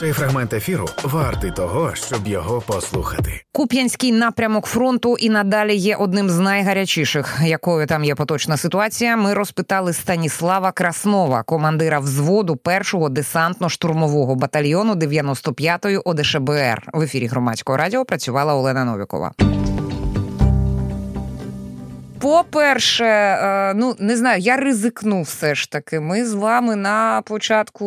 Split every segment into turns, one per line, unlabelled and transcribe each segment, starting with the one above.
Цей фрагмент ефіру вартий того, щоб його послухати.
Куп'янський напрямок фронту і надалі є одним з найгарячіших. Якою там є поточна ситуація? Ми розпитали Станіслава Краснова, командира взводу першого десантно-штурмового батальйону 95-ї ОДШБР. В ефірі громадського радіо працювала Олена Новікова. По-перше, е, ну не знаю, я ризикну все ж таки. Ми з вами на початку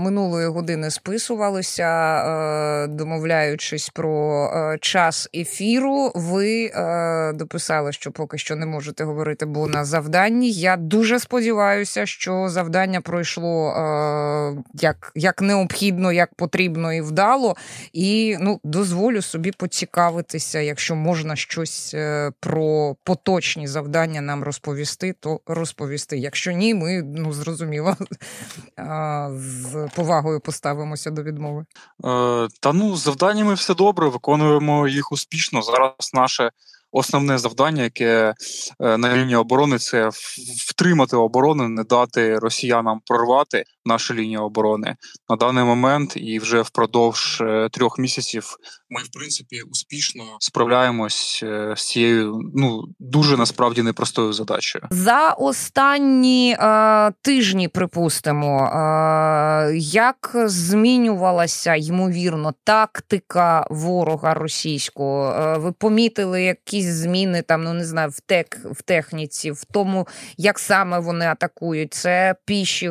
минулої години списувалися, е, домовляючись про е, час ефіру. Ви дописали, що поки що не можете говорити, бо на завданні. Я дуже сподіваюся, що завдання пройшло як як необхідно, як потрібно і вдало. І ну, дозволю собі поцікавитися, якщо можна щось про поточні практичні завдання нам розповісти, то розповісти. Якщо ні, ми ну зрозуміло з повагою поставимося до відмови.
Е, та ну з завданнями все добре, виконуємо їх успішно. Зараз наше основне завдання, яке е, на лінії оборони, це втримати оборону, не дати росіянам прорвати нашу лінію оборони на даний момент, і вже впродовж е, трьох місяців ми, в принципі, успішно справляємось е, з цією ну дуже насправді непростою задачею.
За останні е, тижні, припустимо, е, як змінювалася ймовірно тактика ворога російського? Е, ви помітили якісь зміни там, ну не знаю, в тек, в техніці, в тому, як саме вони атакують. Це піші е,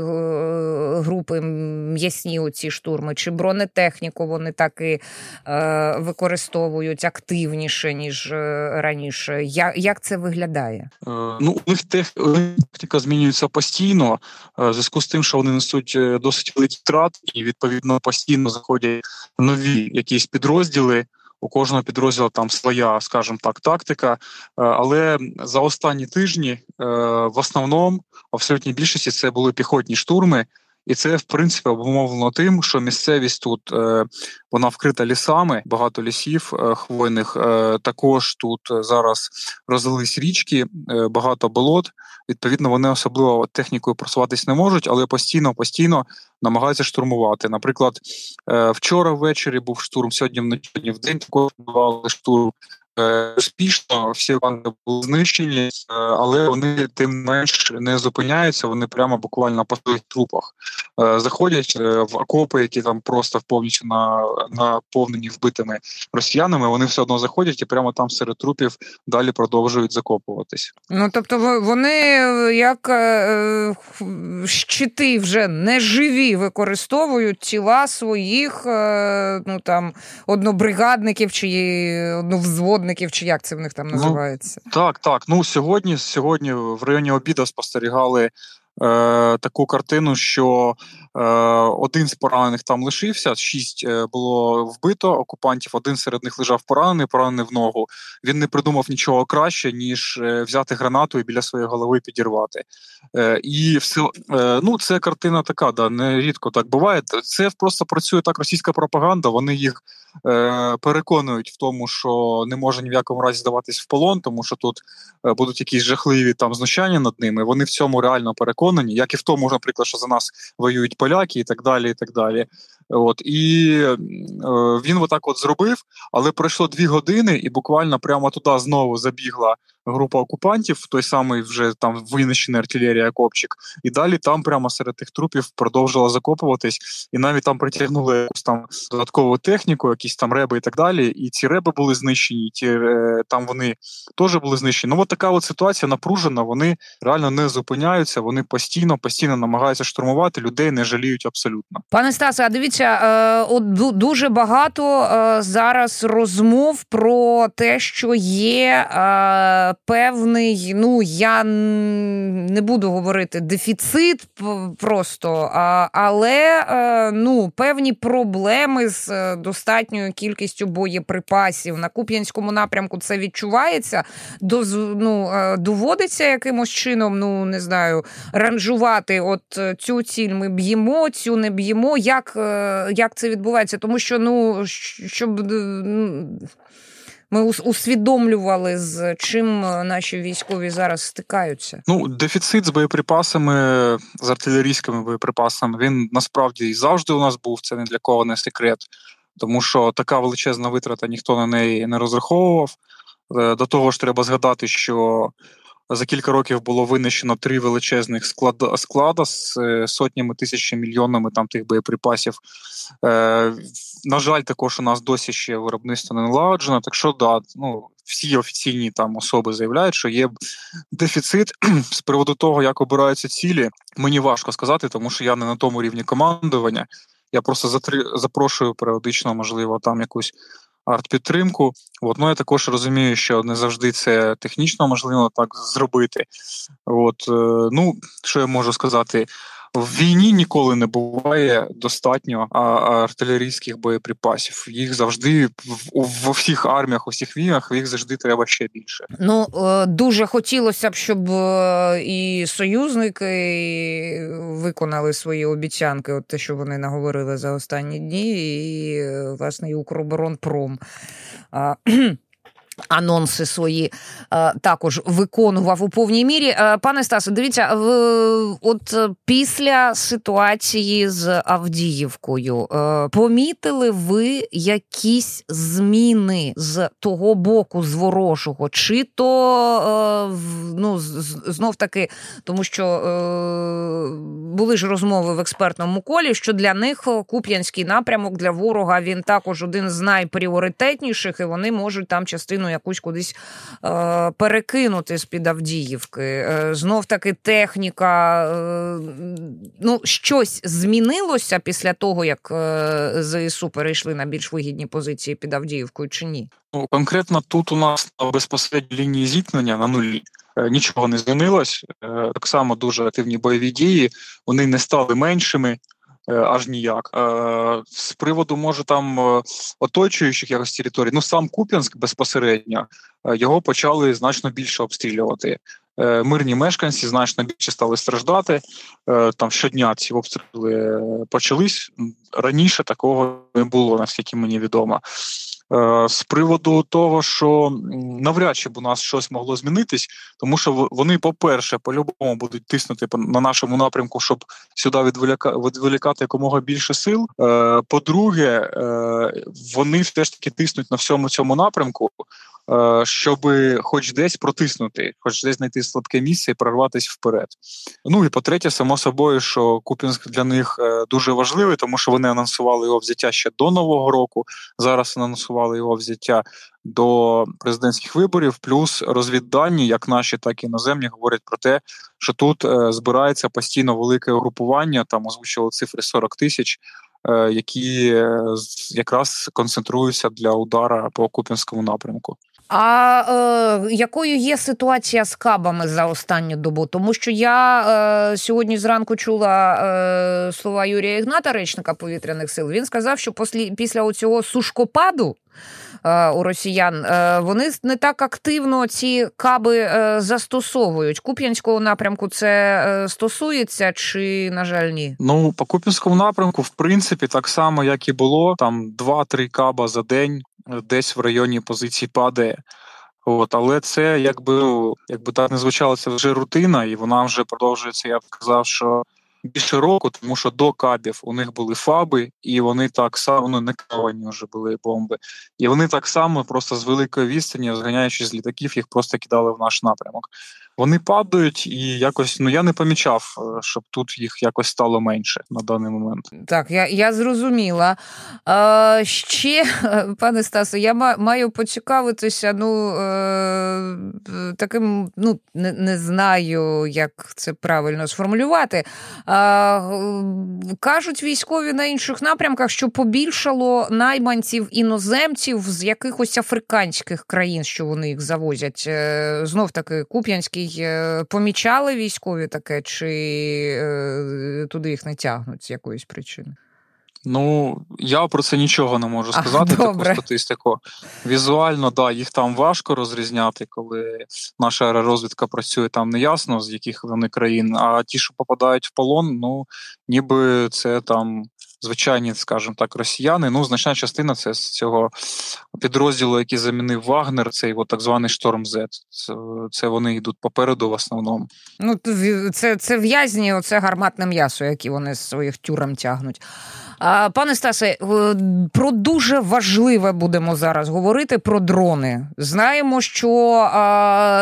групи, м'ясні оці штурми, чи бронетехніку вони так і е, використовують активніше, ніж е, раніше. Як це виглядає? Е,
ну, у них техніка змінюється постійно, в зв'язку з тим, що вони несуть досить великі втрат, і відповідно постійно заходять нові якісь підрозділи у кожного підрозділу там своя, скажімо так, тактика. Е, але за останні тижні е, в основному абсолютній більшості це були піхотні штурми. І це в принципі обумовлено тим, що місцевість тут е, вона вкрита лісами, багато лісів е, хвойних. Е, також тут зараз розлились річки, багато болот. Відповідно, вони особливо технікою просуватись не можуть, але постійно постійно намагаються штурмувати. Наприклад, вчора ввечері був штурм, сьогодні вночі в день також бували штурм. Е, успішно всі банди були знищені, е, але вони тим менш не зупиняються. Вони прямо буквально по своїх трупах е, заходять в окопи, які там просто повністю на наповнені вбитими росіянами. Вони все одно заходять і прямо там серед трупів далі продовжують закопуватись.
Ну тобто, вони як щити вже не живі використовують тіла своїх ну там однобригадників чи одновзводників зрадників, чи як це в них там ну, називається?
Ну, так, так. Ну сьогодні, сьогодні в районі обіду спостерігали е, таку картину, що е, один з поранених там лишився, шість е, було вбито окупантів, один серед них лежав поранений, поранений в ногу. Він не придумав нічого краще, ніж е, взяти гранату і біля своєї голови підірвати. Е, І все, е, ну, це картина така, да, нерідко так буває. Це просто працює так російська пропаганда, вони їх переконують в тому, що не може ні в якому разі здаватись в полон, тому що тут е, будуть якісь жахливі там знущання над ними. Вони в цьому реально переконані, як і в тому, наприклад, що за нас воюють поляки і так далі. і так далі. От І е, він отак от зробив, але пройшло дві години, і буквально прямо туди знову забігла група окупантів, той самий вже там винищений артилерія Копчик, і далі там прямо серед тих трупів продовжила закопуватись, і навіть там притягнули якусь там додаткову техніку, якісь там реби і так далі. І ці реби були знищені, ті е, там вони теж були знищені. Ну от така от ситуація напружена. Вони реально не зупиняються. Вони постійно, постійно намагаються штурмувати людей, не жаліють абсолютно.
Пане Стасе, а дивіться, е, от дуже багато е, зараз розмов про те, що є певний, ну я не буду говорити дефіцит просто, але е, ну, певні проблеми з е, достатньою кількістю боєприпасів на Куп'янському напрямку це відчувається. Доз, ну, е, доводиться якимось чином, ну не знаю, ранжувати. От цю ціль ми б'ємо, цю не б'ємо. Як як це відбувається? Тому що ну щоб ми усвідомлювали, з чим наші військові зараз стикаються.
Ну, дефіцит з боєприпасами, з артилерійськими боєприпасами, він насправді і завжди у нас був. Це не для кого не секрет, тому що така величезна витрата ніхто на неї не розраховував. Е, до того ж, треба згадати, що за кілька років було винищено три величезних склада склада з е, сотнями тисяч мільйонами там тих боєприпасів. Е, На жаль, також у нас досі ще виробництво не налагоджено. Так що да, ну всі офіційні там особи заявляють, що є дефіцит з приводу того, як обираються цілі. Мені важко сказати, тому що я не на тому рівні командування. Я просто запрошую періодично, можливо, там якусь арт-підтримку. От, ну, я також розумію, що не завжди це технічно можливо так зробити. От, е, ну, що я можу сказати? В війні ніколи не буває достатньо артилерійських боєприпасів. Їх завжди в всіх арміях, у всіх війнах їх завжди треба ще більше.
Ну е, дуже хотілося б, щоб е, і союзники виконали свої обіцянки, от те, що вони наговорили за останні дні, і власне і Укроборонпром. Анонси свої е, також виконував у повній мірі. Е, пане Стасе, дивіться, в, от після ситуації з Авдіївкою е, помітили ви якісь зміни з того боку з ворожого? Чи то ну, знов таки, тому що були ж розмови в експертному колі, що для них Куп'янський напрямок для ворога він також один з найпріоритетніших, і вони можуть там частину частину якусь кудись е, перекинути з під Авдіївки. Е, Знов таки техніка. Е, ну, щось змінилося після того, як е, ЗСУ перейшли на більш вигідні позиції під Авдіївкою чи ні?
Ну, Конкретно тут у нас на безпосередній лінії зіткнення на нулі. Е, нічого не змінилось. Е, так само дуже активні бойові дії. Вони не стали меншими. Е, аж ніяк. Е, з приводу, може, там е, оточуючих якось територій, ну сам Куп'янськ безпосередньо його почали значно більше обстрілювати. Мирні мешканці значно більше стали страждати. Там щодня ці обстріли почались раніше. Такого не було, наскільки мені відомо. Е, з приводу того, що навряд чи б у нас щось могло змінитись, тому що вони, по-перше, по-любому будуть тиснути на нашому напрямку, щоб сюди відволікати якомога більше сил. Е, по-друге, е, вони все ж таки тиснуть на всьому цьому напрямку. Щоб хоч десь протиснути, хоч десь знайти слабке місце і прорватися вперед. Ну і по-третє, само собою, що Купінськ для них дуже важливий, тому що вони анонсували його взяття ще до нового року. Зараз анонсували його взяття до президентських виборів. Плюс розвіддані, як наші, так і іноземні, говорять про те, що тут е, збирається постійно велике угрупування. Там озвучили цифри 40 тисяч. Які якраз концентруються для удара по Купінському напрямку.
А е, якою є ситуація з кабами за останню добу? Тому що я е, сьогодні зранку чула е, слова Юрія Ігната, речника повітряних сил. Він сказав, що послі, після цього сушкопаду у росіян е, вони не так активно ці каби е, застосовують. Куп'янського напрямку це стосується чи, на жаль, ні?
Ну по Куп'янському напрямку, в принципі, так само як і було, там 2-3 каба за день десь в районі позиції падає. От, Але це якби якби так не звучало, це вже рутина, і вона вже продовжується. Я б казав, що більше року, тому що до кабів у них були фаби, і вони так само ну, не кавані вже були бомби. І вони так само просто з великої відстані, зганяючись з літаків, їх просто кидали в наш напрямок. Вони падають, і якось ну я не помічав, е, щоб тут їх якось стало менше на даний момент.
Так, я я зрозуміла. А, Ще, пане Стасо, я маю поцікавитися. Ну е, таким, ну не, не знаю, як це правильно сформулювати. А, Кажуть військові на інших напрямках, що побільшало найманців іноземців з якихось африканських країн, що вони їх завозять. Е, Знов таки Куп'янський. Е, помічали військові таке, чи е, туди їх не тягнуть з якоїсь причини?
Ну, я про це нічого не можу сказати, а, таку статистику. Візуально, да, їх там важко розрізняти, коли наша аеророзвідка працює там неясно, з яких вони країн. А ті, що попадають в полон, ну ніби це там звичайні, скажімо так, росіяни. Ну, значна частина це з цього підрозділу, який замінив Вагнер, цей от так званий Шторм З. Це, це вони йдуть попереду в основному.
Ну, це це в'язні, оце гарматне м'ясо, яке вони з своїх тюрем тягнуть. Пане Стасе, про дуже важливе будемо зараз говорити про дрони. Знаємо, що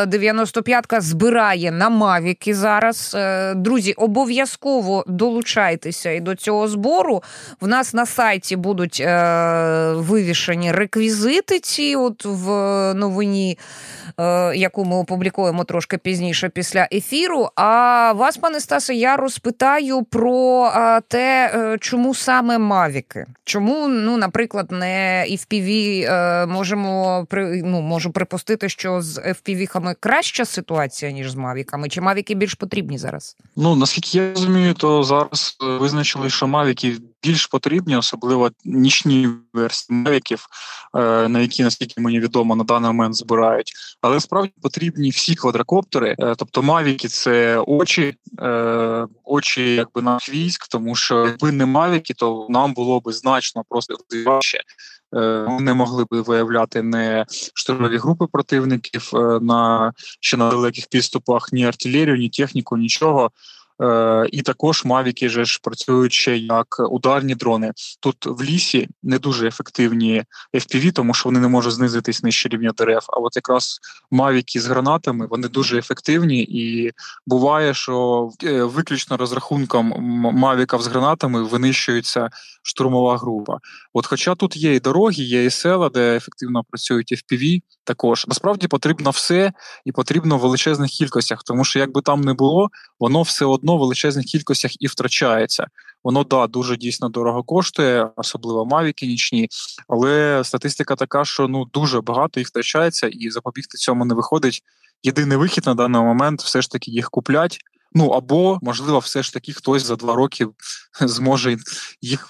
95-ка збирає на Мавіки зараз. Е, друзі, обов'язково долучайтеся і до цього збору. В нас на сайті будуть е, вивішені реквізити. Ці от в новині, е, яку ми опублікуємо трошки пізніше після ефіру. А вас, пане Стасе, я розпитаю про те, чому саме саме Мавіки? Чому, ну, наприклад, не FPV е, можемо ну, можу припустити, що з FPV-хами краща ситуація, ніж з Мавіками? Чи Мавіки більш потрібні зараз?
Ну наскільки я розумію, то зараз е, визначили, що Мавіки більш потрібні, особливо нічні версії Мавіків, е, на які наскільки мені відомо на даний момент збирають. Але справді потрібні всі квадрокоптери, тобто Мавіки це очі, очі якби наш військ, тому що якби не Мавіки, то нам було би значно просто важче. Е, ми не могли би виявляти не штурмові групи противників е, на ще на далеких підступах, ні артилерію, ні техніку, нічого. Е, і також мавіки же ж працюють ще як ударні дрони. Тут в лісі не дуже ефективні FPV, тому що вони не можуть знизитись нижче рівня дерев. А от якраз мавіки з гранатами вони дуже ефективні, і буває, що е, виключно розрахунком мавіків з гранатами винищується штурмова група. От, хоча тут є і дороги, є і села, де ефективно працюють FPV, також насправді потрібно все і потрібно в величезних кількостях, тому що якби там не було, воно все одно в величезних кількостях і втрачається. Воно да дуже дійсно дорого коштує, особливо мавіки нічні, але статистика така, що ну дуже багато їх втрачається, і запобігти цьому не виходить. Єдиний вихід на даний момент все ж таки їх куплять. Ну або можливо, все ж таки хтось за два роки зможе їх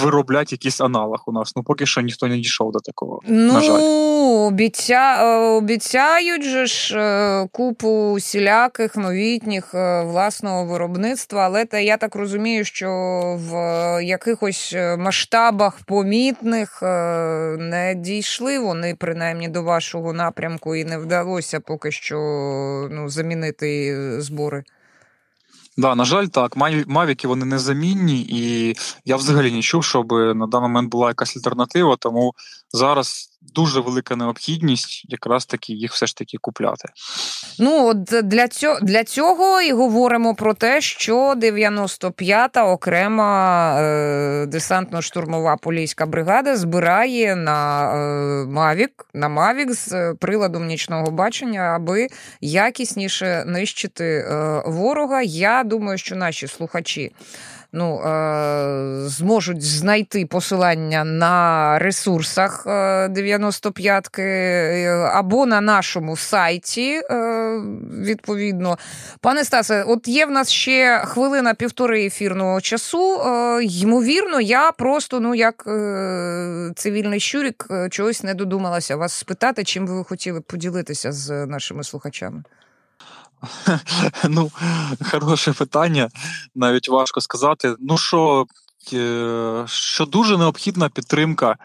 виробляти якийсь аналог у нас. Ну поки що ніхто не дійшов до такого.
Ну
на жаль.
обіця... Е, обіцяють же ж е, купу усіляких новітніх е, власного виробництва, але та я так розумію, що в якихось масштабах помітних не дійшли вони принаймні до вашого напрямку, і не вдалося поки що ну, замінити збори.
Да, на жаль, так. Мавіки вони незамінні, і я взагалі не чув, щоб на даний момент була якась альтернатива, тому зараз дуже велика необхідність якраз таки їх все ж таки купляти.
Ну от для цього для цього і говоримо про те, що 95-та окрема е, десантно-штурмова поліська бригада збирає на е, Мавік на Мавік з приладом нічного бачення, аби якісніше нищити е, ворога. Я думаю, що наші слухачі ну, е, зможуть знайти посилання на ресурсах 95-ки е, або на нашому сайті, е, відповідно. Пане Стасе, от є в нас ще хвилина півтори ефірного часу. Ймовірно, я просто, ну, як цивільний щурік, чогось не додумалася вас спитати, чим ви хотіли поділитися з нашими слухачами.
Ну, хороше питання, навіть важко сказати. Ну, що е, що дуже необхідна підтримка е,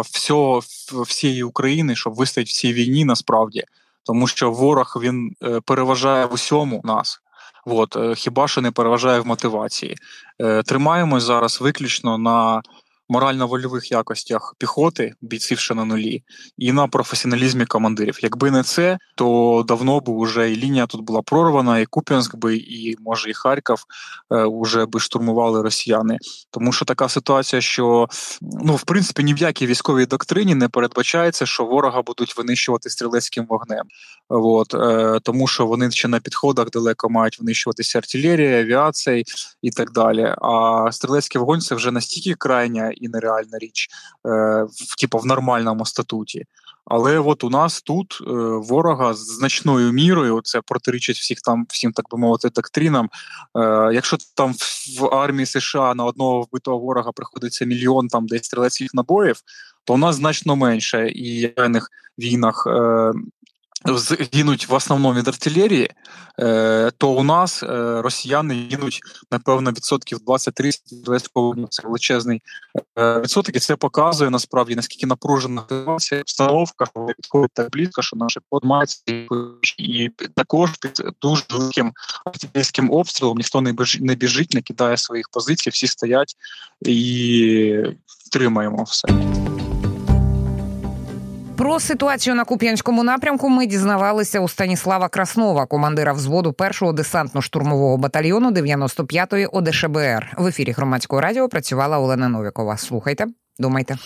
всього, всієї України, щоб вистояти в цій війні насправді, тому що ворог він е, переважає в усьому нас. От, хіба що не переважає в мотивації. Тримаємось зараз виключно на морально-вольових якостях піхоти, бійців ще на нулі, і на професіоналізмі командирів. Якби не це, то давно б уже і лінія тут була прорвана, і Куп'янськ би, і може і Харків е, би штурмували росіяни. Тому що така ситуація, що ну в принципі ні в якій військовій доктрині не передбачається, що ворога будуть винищувати стрілецьким вогнем. От, е, Тому що вони ще на підходах далеко мають винищуватися артилерія, авіація і так далі. А стрілецький вогонь це вже настільки крайня і нереальна річ, е, в типу в нормальному статуті. Але от у нас тут е, ворога з значною мірою це протирічить всіх там, всім так би мовити, доктринам. Е, якщо там в армії США на одного вбитого ворога приходиться мільйон там десь стрілецьких набоїв, то у нас значно менше і в війнах гинуть в основному від артилерії, е, то у нас е, росіяни гинуть, напевно, відсотків 20-30 це величезний е, відсоток, і це показує насправді наскільки напружена ситуація, обстановка, підходить так близько, що наші подмаються і також під дуже великим артилерійським обстрілом ніхто не біжить, не кидає своїх позицій, всі стоять і втримаємо все.
Про ситуацію на Куп'янському напрямку ми дізнавалися у Станіслава Краснова, командира взводу першого десантно-штурмового батальйону 95-ї ОДШБР. В ефірі громадського радіо працювала Олена Новікова. Слухайте, думайте.